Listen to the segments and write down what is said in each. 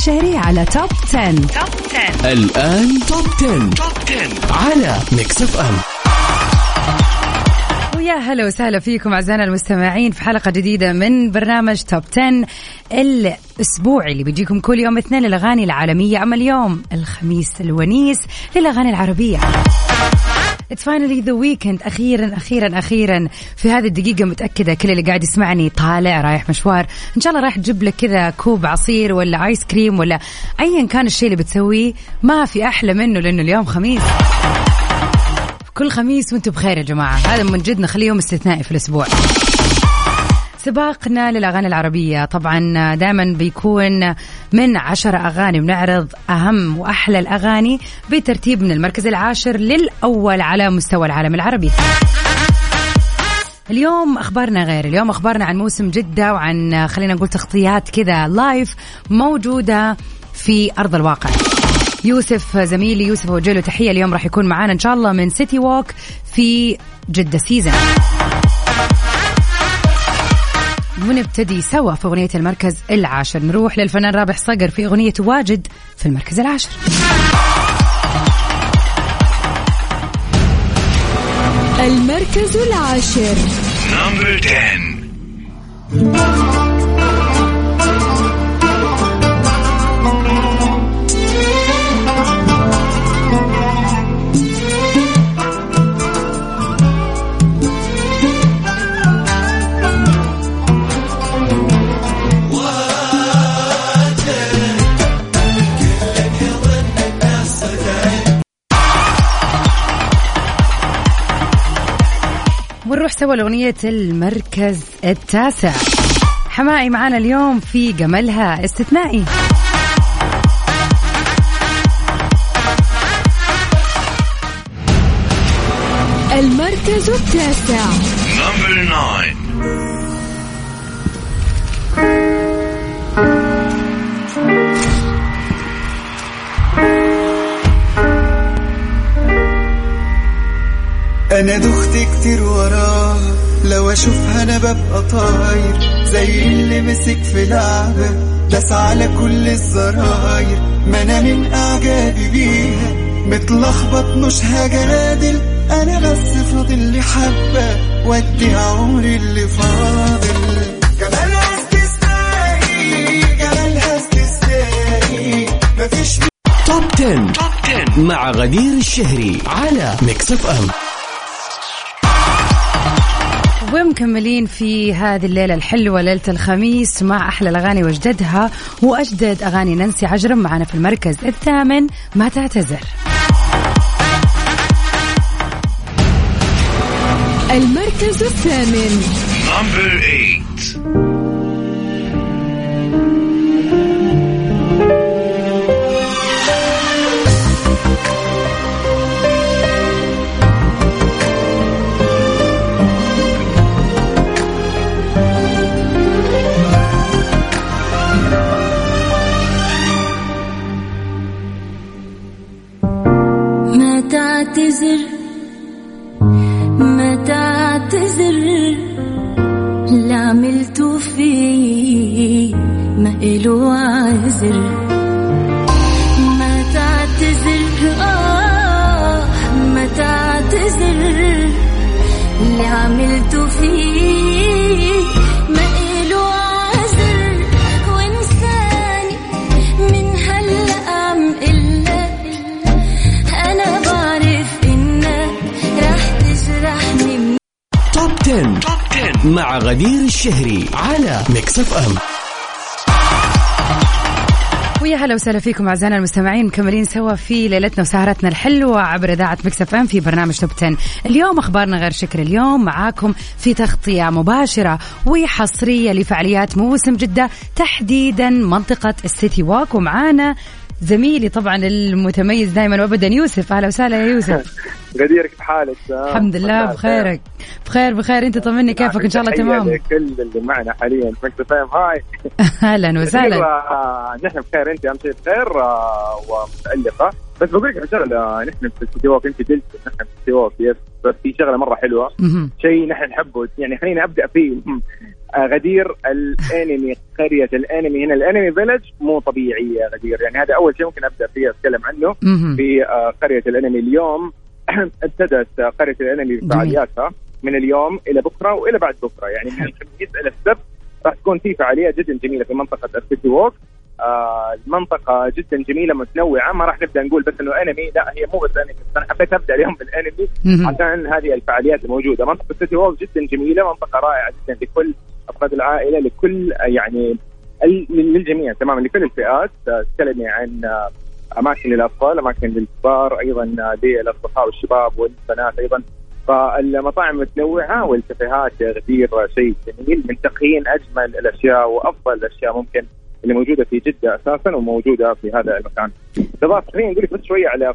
الشهري على توب 10. توب 10 الآن توب 10. توب 10 على ميكس اف ام ويا هلا وسهلا فيكم أعزائنا المستمعين في حلقة جديدة من برنامج Top 10 الأسبوعي اللي بيجيكم كل يوم اثنين للأغاني العالمية أما اليوم الخميس الونيس للأغاني العربية. It's finally the weekend. أخيرا أخيرا أخيرا. في هذه الدقيقة متأكدة كل اللي قاعد يسمعني طالع رايح مشوار. إن شاء الله رايح تجيب لك كذا كوب عصير ولا آيس كريم ولا أيا كان الشيء اللي بتسويه ما في أحلى منه لأنه اليوم خميس. كل خميس وأنتم بخير يا جماعة. هذا من جد نخليه يوم استثنائي في الأسبوع. سباقنا للأغاني العربية. طبعا دائما بيكون من عشرة أغاني بنعرض أهم وأحلى الأغاني بترتيب من المركز العاشر للأول على مستوى العالم العربي. اليوم أخبارنا غير. اليوم أخبارنا عن موسم جدة وعن خلينا نقول تغطيات كذا live موجودة في أرض الواقع. يوسف زميلي يوسف اوجه له تحية اليوم راح يكون معانا إن شاء الله من City Walk في جدة Season ونبتدي سوا في أغنية المركز العاشر. نروح للفنان رابح صقر في أغنية واجد في المركز العاشر. المركز العاشر. نمبر 10 ونروح سوا لأغنية المركز التاسع. حمائي معانا اليوم في جملها استثنائي. المركز التاسع. أنا دخت كتير وراها لو أشوفها أنا ببقى طاير. زي اللي مسك في لعبة. داس على كل الزراير. ما أنا من أعجابي بيها. متلخبط مش هجادل. أنا بس فاضل لي حبة واديها عمري اللي فاضل. جمالها جمالها مفيش Top 10. Top 10 مع غدير الشهري على Mix FM. ومكملين في هذه الليلة الحلوة ليلة الخميس مع أحلى الأغاني وأجددها وأجدد أغاني نانسي عجرم معنا في المركز الثامن. ما تعتذر. المركز الثامن. number 8 عملته فيه ما إله عذر وانساني من هلا عم إلا أنا بعرف إنك رح تجرحني. من Top 10. Top 10 مع غدير الشهري على Mix FM ويا هلا وسهلا فيكم أعزائنا المستمعين مكملين سوا في ليلتنا وسهرتنا الحلوة عبر إذاعة Mix FM في برنامج Top 10 اليوم أخبارنا غير شكر اليوم معاكم في تغطية مباشرة وحصرية لفعاليات موسم جدة تحديدا منطقة ال City Walk ومعانا زميلي طبعا المتميز دائما وأبدا يوسف. أهلا وسهلا يا يوسف. غدير كيف حالك؟ الحمد لله بخيرك. بخير بخير. أنت طمني كيفك؟ إن شاء الله تمام. كل اللي معنا حاليا. مكس فاهم؟ هاي. أهلا وسهلا. نحن بخير. أنت اهم شيء بخير آه، ومتألقة. بس بقول لك شغله نحن في ال City Walk انت قلت نحن في ال City Walk yes بس في شغلة مرة حلوة. شيء نحن نحبه يعني خليني أبدأ فيه. غدير الانمي قرية الانمي. هنا الانمي village مو طبيعيه غدير. يعني هذا أول شيء ممكن أبدأ فيه أتكلم عنه. في آه، قرية الانمي اليوم. ابتدت آه، قرية الانمي جميل. فعالياتها من اليوم إلى بكرة وإلى بعد بكرة. يعني من الخميس إلى السبت راح تكون في فعاليات جدا جميلة في منطقة ال City Walk آه المنطقة جدا جميلة متنوعة ما راح نبدأ نقول بس إنه انمي لا هي مو بس انمي بس أنا حبيت أبدأ اليوم بالانمي. عشان هذه الفعاليات الموجودة. منطقة السيتي ووك جدا جميلة منطقة رائعة جدا لكل أفراد العائلة لكل آه، يعني للجميع تماما لكل الفئات. آه، تكلمي عن أماكن للأطفال أماكن للكبار أيضا للأصدقاء والشباب والبنات أيضا. فالمطاعم متنوعة والكافيهات غدير شيء جميل منتقين أجمل الأشياء وأفضل الأشياء ممكن اللي موجودة في جدة أساسا وموجودة في هذا المكان. بالاضافه خليني أقول لك بس شوية على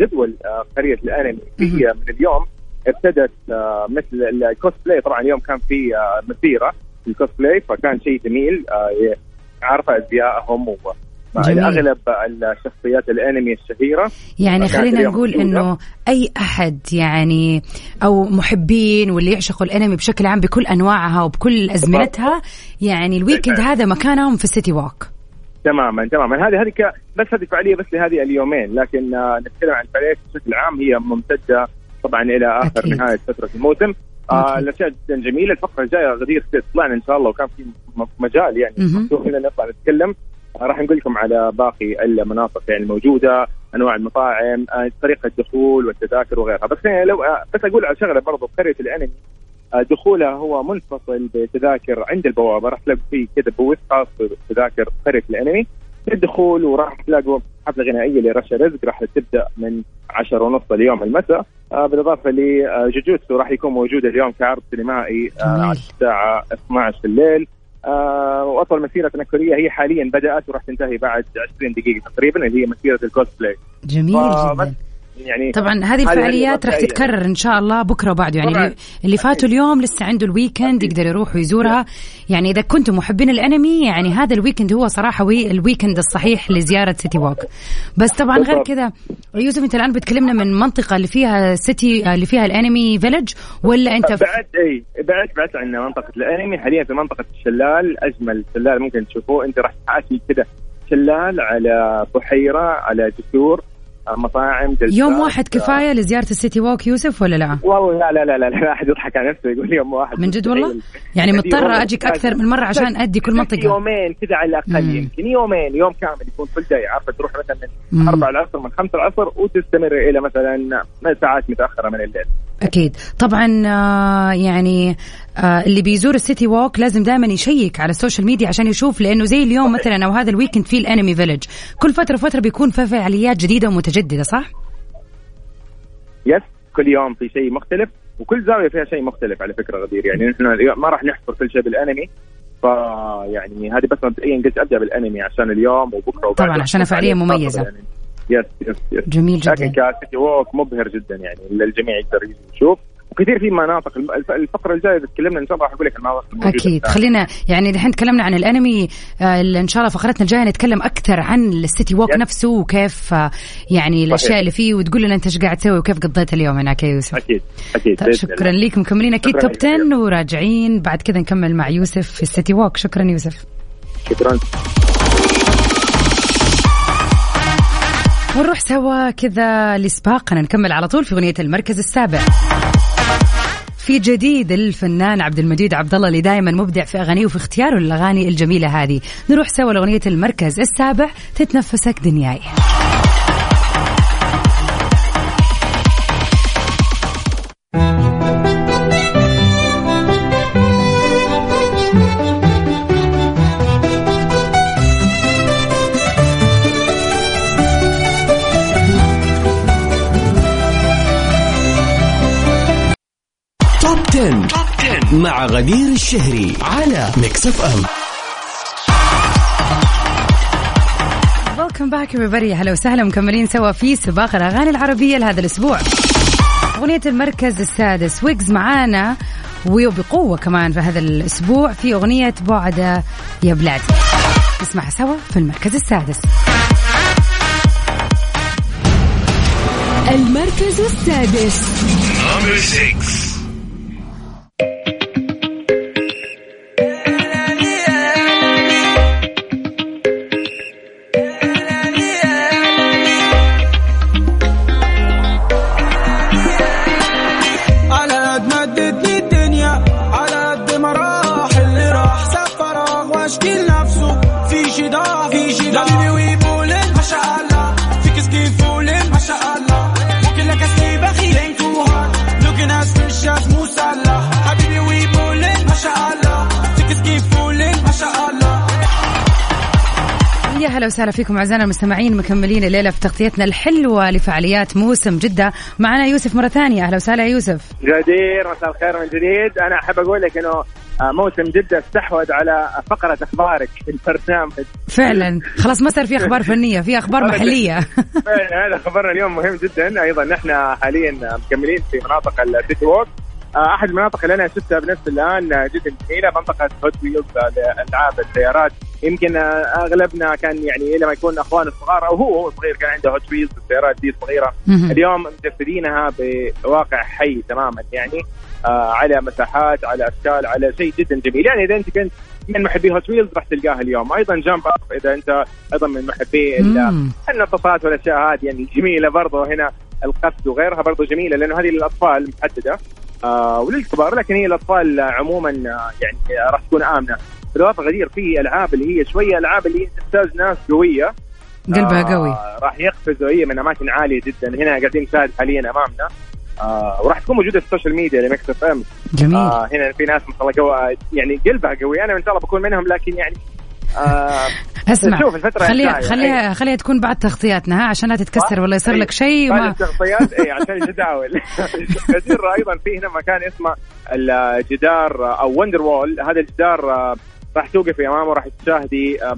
جدول آه، قرية الأنمي. في من اليوم ابتدت آه، مثل الكوسبلاي طبعا اليوم كان في آه، مسيرة الكوسبلاي فكان شيء جميل. عارفه أزيائهم جميل. اغلب الشخصيات الأنمي الشهيرة يعني خلينا نقول. إنه أي أحد يعني أو محبين واللي يعشقوا الأنمي بشكل عام بكل أنواعها وبكل أزمنتها يعني ال weekend هذا مكانهم في ال City Walk تماما تماما هذه هذه بس هذه فعالية بس لهذه اليومين لكن آه، نتكلم عن الفعاليات بشكل عام هي ممتدة طبعا إلى آخر أكيد. نهاية فترة الموسم آه. الأشياء جدا جميلة الفقرة الجاية غدير طلعنا إن شاء الله وكان في مجال يعني. مفتوح لنا نطلع نتكلم راح نقول لكم على باقي المناطق يعني الموجودة أنواع المطاعم آه طريقة الدخول والتذاكر وغيرها. بس يعني لو آه بس أقول على شغلة برضو قرية الأنمي آه، دخولها هو منفصل بتذاكر عند البوابة. راح تلاقوا فيه كذا بوث خاص بتذاكر قرية الأنمي. الدخول وراح تلاقوا حفلة غنائية لرشا رزق. راح تبدأ من 10 ونص اليوم المساء. بالإضافة لجوجوتسو راح يكون موجود اليوم كعرض سينمائي. على الساعة 12 في الليل. وأطول مسيرة تنكريه هي حاليا بدأت وراح تنتهي بعد 20 دقيقة تقريبا اللي هي مسيرة الكوسبلاي جميل فبس جدا. يعني طبعا هذه الفعاليات راح. تتكرر إن شاء الله بكرة وبعده. يعني طبعاً. اللي, فاتوا اليوم لسه عنده ال weekend يقدر يروح ويزورها. يعني إذا كنتم محبين الأنمي يعني هذا ال weekend هو صراحة وي ال weekend الصحيح لزيارة سيتي ووك بس طبعا غير. كذا يوسف أنت الآن بتكلمنا من منطقة اللي فيها سيتي اللي فيها ال anime village ولا أنت بعد إي بعد بعد عن منطقة الأنمي. حاليا في منطقة الشلال أجمل شلال ممكن تشوفوه. أنت راح تحاكي كذا شلال على بحيرة على جسور. آه، مطاعم جلسات يوم واحد كفاية لزيارة السيتي ووك يوسف ولا لا؟ والله لا لا لا لا, لا أحد يضحك على نفسه يقول يوم واحد من جد والله؟ يعني والله مضطرة أجيك أكثر من مرة عشان أدي كل بس منطقة. يومين كذا على الأقل. يمكن يومين يوم كامل يكون full day عارفة تروح مثلا. من 4 العصر من 5 العصر وتستمر إلى مثلا ساعات متأخرة من الليل أكيد. طبعا آه، يعني آه، اللي بيزور السيتي ووك لازم دائما يشيك على ال social media عشان يشوف لأنه زي اليوم مثلا أو هذا ال weekend في ال anime village كل فترة فتره بيكون في فعاليات جديدة ومتجددة صح؟ yes كل يوم في شيء مختلف وكل زاوية فيها شيء مختلف على فكرة غدير. يعني نحن ما راح نحصر كل شيء بالأنمي فيعني هذه بس مبدئيا قلت أبدأ بالأنمي عشان اليوم وبكرة وبعد طبعاً، عشان فعالية مميزة. يعني. yes yes yes جميل لكن جدا كسيتي ووك مبهر جدا يعني الجميع يقدر يجي يشوف. وكثير في مناطق الف- الفقرة الجاية إذا تكلمنا إن شاء الله راح أقول لك المناطق أكيد. خلينا يعني الحين تكلمنا عن الأنمي آه، إن شاء الله فقرتنا الجاية نتكلم أكثر عن السيتي ووك yes. نفسه وكيف آه، يعني الأشياء اللي فيه وتقول لنا أنت إيش قاعد تسوي وكيف قضيت اليوم هناك يا يوسف. أكيد أكيد طيب شكرا. لك مكملين أكيد top لك. 10 وراجعين بعد كذا نكمل مع يوسف في السيتي ووك شكرا يوسف. شكرا. ونروح سوا كذا لسباقنا. نكمل على طول في أغنية المركز السابع. في جديد الفنان عبد المجيد عبد الله اللي دائما مبدع في أغانيه وفي اختياره للأغاني الجميلة هذه. نروح سوا لأغنية المركز السابع. تتنفسك دنياي. غدير الشهري على ميكس اف ام welcome back everybody. هلا وسهلا. مكملين سوا في سباق الأغاني العربية لهذا الأسبوع. أغنية المركز السادس. ويجز معانا. وبقوه كمان في هذا الأسبوع في أغنية بعد يا بلاد. نسمعها سوا في المركز السادس. المركز السادس. Fresh as مو صلاح حبيبي ويقولن ما شاء الله كيس كيف ما شاء الله يا هلا وسهلا فيكم أعزائنا المستمعين مكملين الليلة في تغطيتنا الحلوة لفعاليات موسم جدة. معنا يوسف مرة ثانية. أهلا وسهلا يا يوسف. جدير مساء الخير من جديد. أنا أحب أقول لك إنه موسم جدة استحوذ على فقرة أخبارك في البرنامج. فعلا. خلاص ما صار في أخبار فنية في أخبار محلية. فعلا هذا خبرنا اليوم مهم جدا. أيضا نحن حاليا مكملين في مناطق السيتي ووك آه، أحد المناطق اللي أنا شفتها بنفسي الآن آه، جدا جميلة منطقة Hot Wheels لألعاب السيارات. يمكن آه، أغلبنا كان يعني لما يكون اخوانه الصغار أو هو هو صغير كان عنده Hot Wheels السيارات دي صغيرة. اليوم مجسدينها بواقع حي تماما يعني آه على مساحات على أشكال على شيء جدا جميل. يعني إذا أنت كنت من محبي Hot Wheels راح تلقاها اليوم. أيضا Jump Up إذا أنت أيضا من محبي. النطاطات والأشياء هذه يعني جميلة برضو. هنا القفز وغيرها برضو جميلة لأنه هذه للأطفال محددة. آه وللكبار لكن هي الأطفال عموما آه، يعني راح تكون آمنة. بالوضع غدير في ألعاب اللي هي شوية ألعاب اللي تحتاج ناس قوية. قلبها آه، قوي. راح يقفزوا هي من أماكن عالية جدا. هنا قاعدين نشاهد حاليا أمامنا. آه وراح تكون موجودة في ال social media لميكس أف إم. جميل. آه هنا في ناس ما شاء الله يعني قلبها قوي. أنا ان شاء الله بكون منهم لكن يعني آه اسمع شوف الفترة خليها. خليها خليها تكون بعد تغطياتنا ها عشان لا تتكسر ولا يصير لك شيء بعد ما التغطيات اي عشان الجداول. كثير أيضا في هنا مكان اسمه الجدار أو وندر وول هذا الجدار آه، راح توقفي امامه راح تشاهدي آه،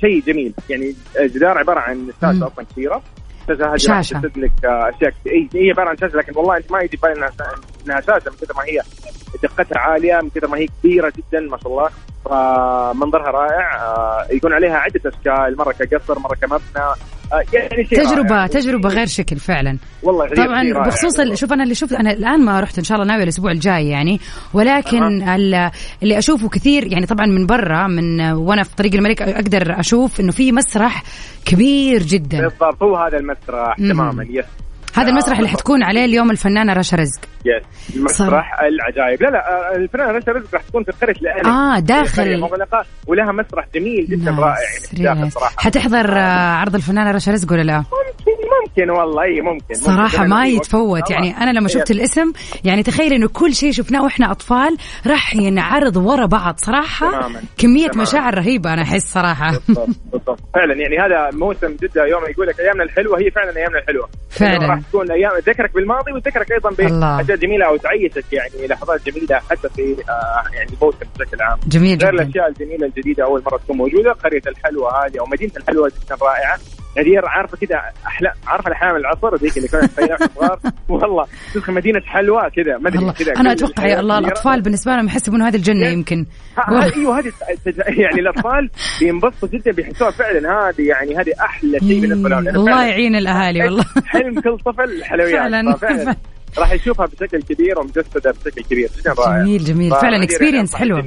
شيء جميل. يعني الجدار عبارة عن. شاشه أصلا كثيره الشاشه هذه راح شاشة. تسد لك آه، أشياء كثير. إي هي عبارة عن شاشة لكن والله أنت ما يجي بالك انها انها شاشه من كثر ما هي دقتها عالية من كثر ما هي كبيرة جدا ما شاء الله. فمنظرها رائع آه، يكون عليها عدة أشكال مرة كقصر مرة كمبنى. يعني شيء تجربة رائع. تجربة غير شكل فعلا والله طبعا. بخصوص ال- شوف أنا اللي شفت أنا الآن ما رحت إن شاء الله ناوي الأسبوع الجاي يعني ولكن ال- اللي أشوفه كثير يعني طبعا من برا من وأنا في طريق الملك أقدر أشوف إنه في مسرح كبير جدا بالضبط هو هذا المسرح. تماما يس هذا المسرح اللي بالضبط. حتكون عليه اليوم الفنانة رشا رزق يس المسرح العجائب لا لا آه، الفنانه رشا رزق راح تكون في قريه الأهلي آه، داخل. مغلقة ولها مسرح جميل جدا رائع يعني. صراحة حتحضر آه، عرض الفنانة رشا رزق ولا لا؟ ممكن ممكن والله إي ممكن ممكن. صراحة ما. يتفوت يعني أنا لما شفت. الاسم يعني تخيل إنه كل شيء شفناه وإحنا أطفال راح ينعرض ورا بعض صراحة تماماً. كمية تماماً. مشاعر رهيبة أنا أحس صراحة بالضبط بالضبط فعلا يعني هذا موسم جدة يوم يقول لك أيامنا الحلوة هي فعلا أيامنا الحلوة فعلاً. راح تكون أيام تذكرك بالماضي وتذكرك أيضا الله. باشياء جميلة أو تعيشك يعني لحظات جميلة حتى في آه يعني الموسم بشكل عام. جميل غير الأشياء الجميلة الجديدة أول مرة تكون موجودة قرية الحلوه هذه أو مدينة الحلوه جدا رائعة. غدير عارفة كذا احلام عارفة الأحلام العصر ذيك اللي وإحنا صغار والله. تدخل مدينة حلوة كذا ما أدري كذا أتوقع الحياة يا الله كبيرة. الأطفال بالنسبة لهم يحسبوا إنه هذه الجنة يس. يمكن. أيوه هذه يعني الأطفال بينبسطوا جدا بيحسوها فعلا هذه يعني هذه أحلى شيء بالنسبة لهم. لأنه الله يعين الأهالي والله. حلم كل طفل الحلويات فعلاً. راح يشوفها بشكل كبير ومجسدة بشكل كبير. جدا رائع؟ جميل جميل. فعلا experience الجميع.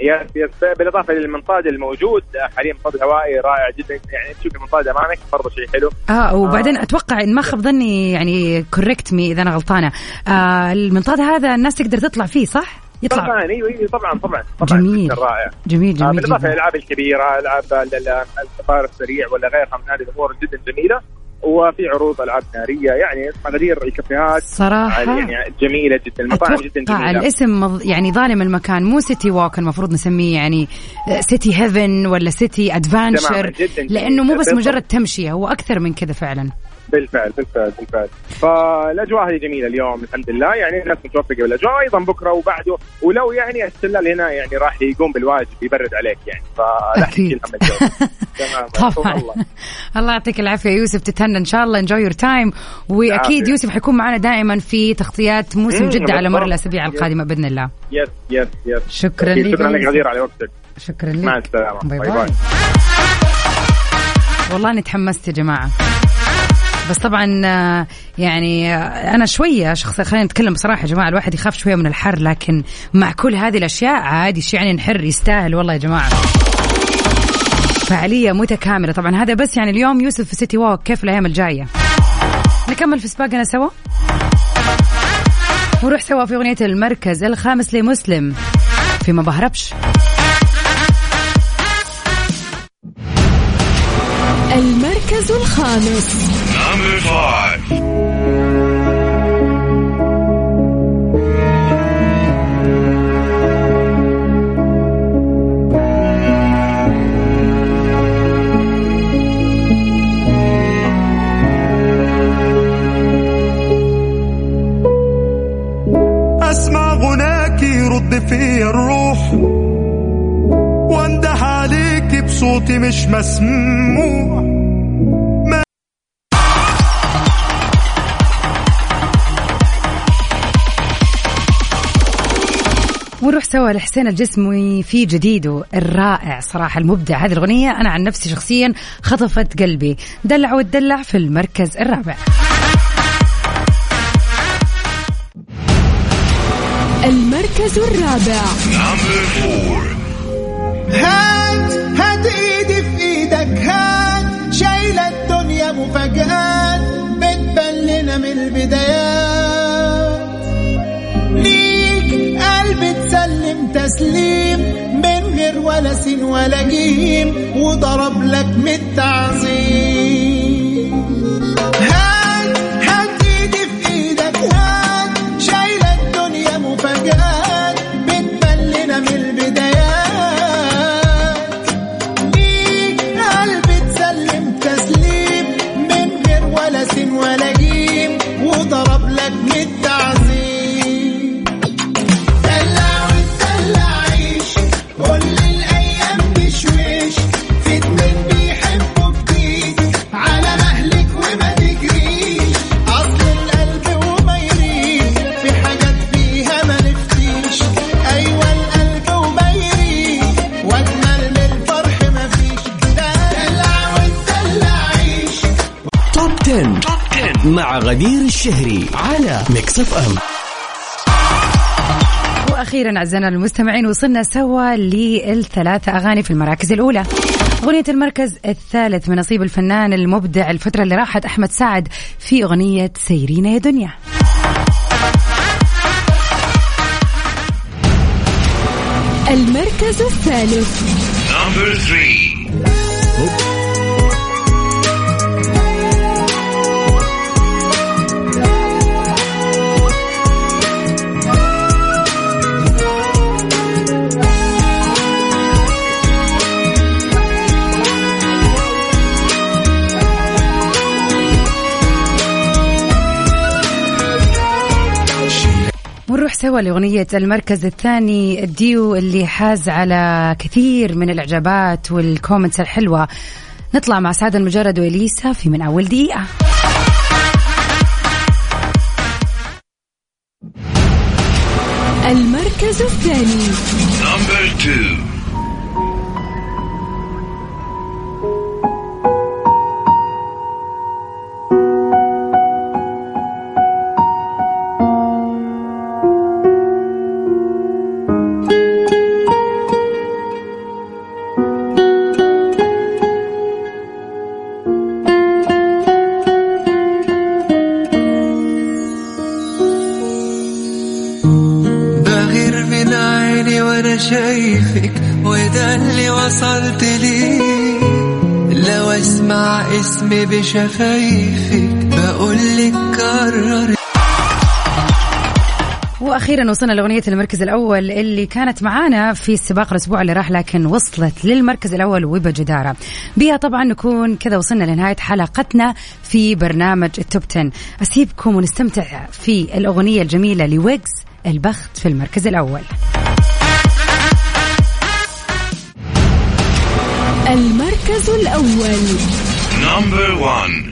yes yes بالإضافة للمنطاد الموجود حاليا منطاد هوائي رائع جدا. يعني تشوف المنطاد أمامك برضه شيء حلو. آه وبعدين أتوقع إن ما خاب ظني يعني correct me إذا أنا غلطانة. آه المنطاد هذا الناس تقدر تطلع فيه صح؟ يطلع. طبعا إيوه إيوه طبعا طبعا. طبعا جميل. رائع. جميل آه، جميل بالإضافة جدا. للالعاب الكبيرة ألعاب ال- ال- القطار السريع ولا غيرها من هذه الأمور جدا جميلة. وفي عروض ألعاب نارية. يعني غدير الكافيهات صراحة يعني جميلة جدا. المطاعم جدا جميلة. الاسم مض- يعني ظالم المكان. مو سيتي ووك المفروض نسميه يعني سيتي هيفن ولا سيتي ادفانشر. لأنه مو بس. مجرد تمشية هو أكثر من كذا فعلا. بالفعل بالفعل بالفعل. فالأجواء هذه جميلة اليوم الحمد لله. يعني الناس متوفقة بالأجواء أيضا بكرة وبعده. ولو يعني الشلال هنا يعني راح يقوم بالواجب يبرد عليك يعني. فلا تمام طبعا. الله. يعطيك العافية. يوسف تتهنى إن شاء الله. enjoy your time وأكيد. يوسف حيكون معنا دائما في تغطيات موسم جدة على مر. الأسابيع القادمة بإذن الله. yes yes yes شكرا. لك شكرا لك. غدير على وقتك. شكرا لك. مع السلامة. bye bye والله اني تحمست يا جماعة. بس طبعا آه، يعني آه، أنا شوية شخصيا خلينا نتكلم بصراحة يا جماعة الواحد يخاف شوية من الحر لكن مع كل هذه الأشياء عادي يعني نحر؟ يستاهل والله يا جماعة. فعالية متكاملة. طبعا هذا بس يعني اليوم يوسف في سيتي ووك كيف الأيام الجاية؟ نكمل في سباقنا سوا. ونروح سوا في أغنية المركز الخامس لمسلم في ما بهربش المركز الخامس. أسمع غناك يرد فيا الروح وانده عليك بصوتي مش مسموع. سوا لحسين الجسمي في جديده الرائع صراحة المبدع. هذه الأغنية أنا عن نفسي شخصيا خطفت قلبي. دلع وتدلع في المركز الرابع. المركز الرابع. تسليم من غير ولا سين ولا جيم وضرب لك من التعظيم. الشهري على ميكس اف ام وأخيرا أعزائنا المستمعين وصلنا سوا للثلاثة أغاني في المراكز الأولى. أغنية المركز الثالث من نصيب الفنان المبدع الفترة اللي راحت أحمد سعد في أغنية سيرينا يا دنيا. المركز الثالث. ونروح سوا لأغنية المركز الثاني الديو اللي حاز على كثير من الإعجابات وال comments الحلوة. نطلع مع سعد لمجرد وإليسا في من أول دقيقة. المركز الثاني. شايفك وده اللي وصلت ليه. لو أسمع اسمي بشفايفك بقولك كرر وأخيرا وصلنا لأغنية المركز الأول اللي كانت معانا في السباق الأسبوع اللي راح لكن وصلت للمركز الأول وبجداره بها طبعا نكون كذا وصلنا لنهاية حلقتنا في برنامج التوب 10 أسيبكم ونستمتع في الأغنية الجميلة لويجز البخت في المركز الأول. الأول Number one.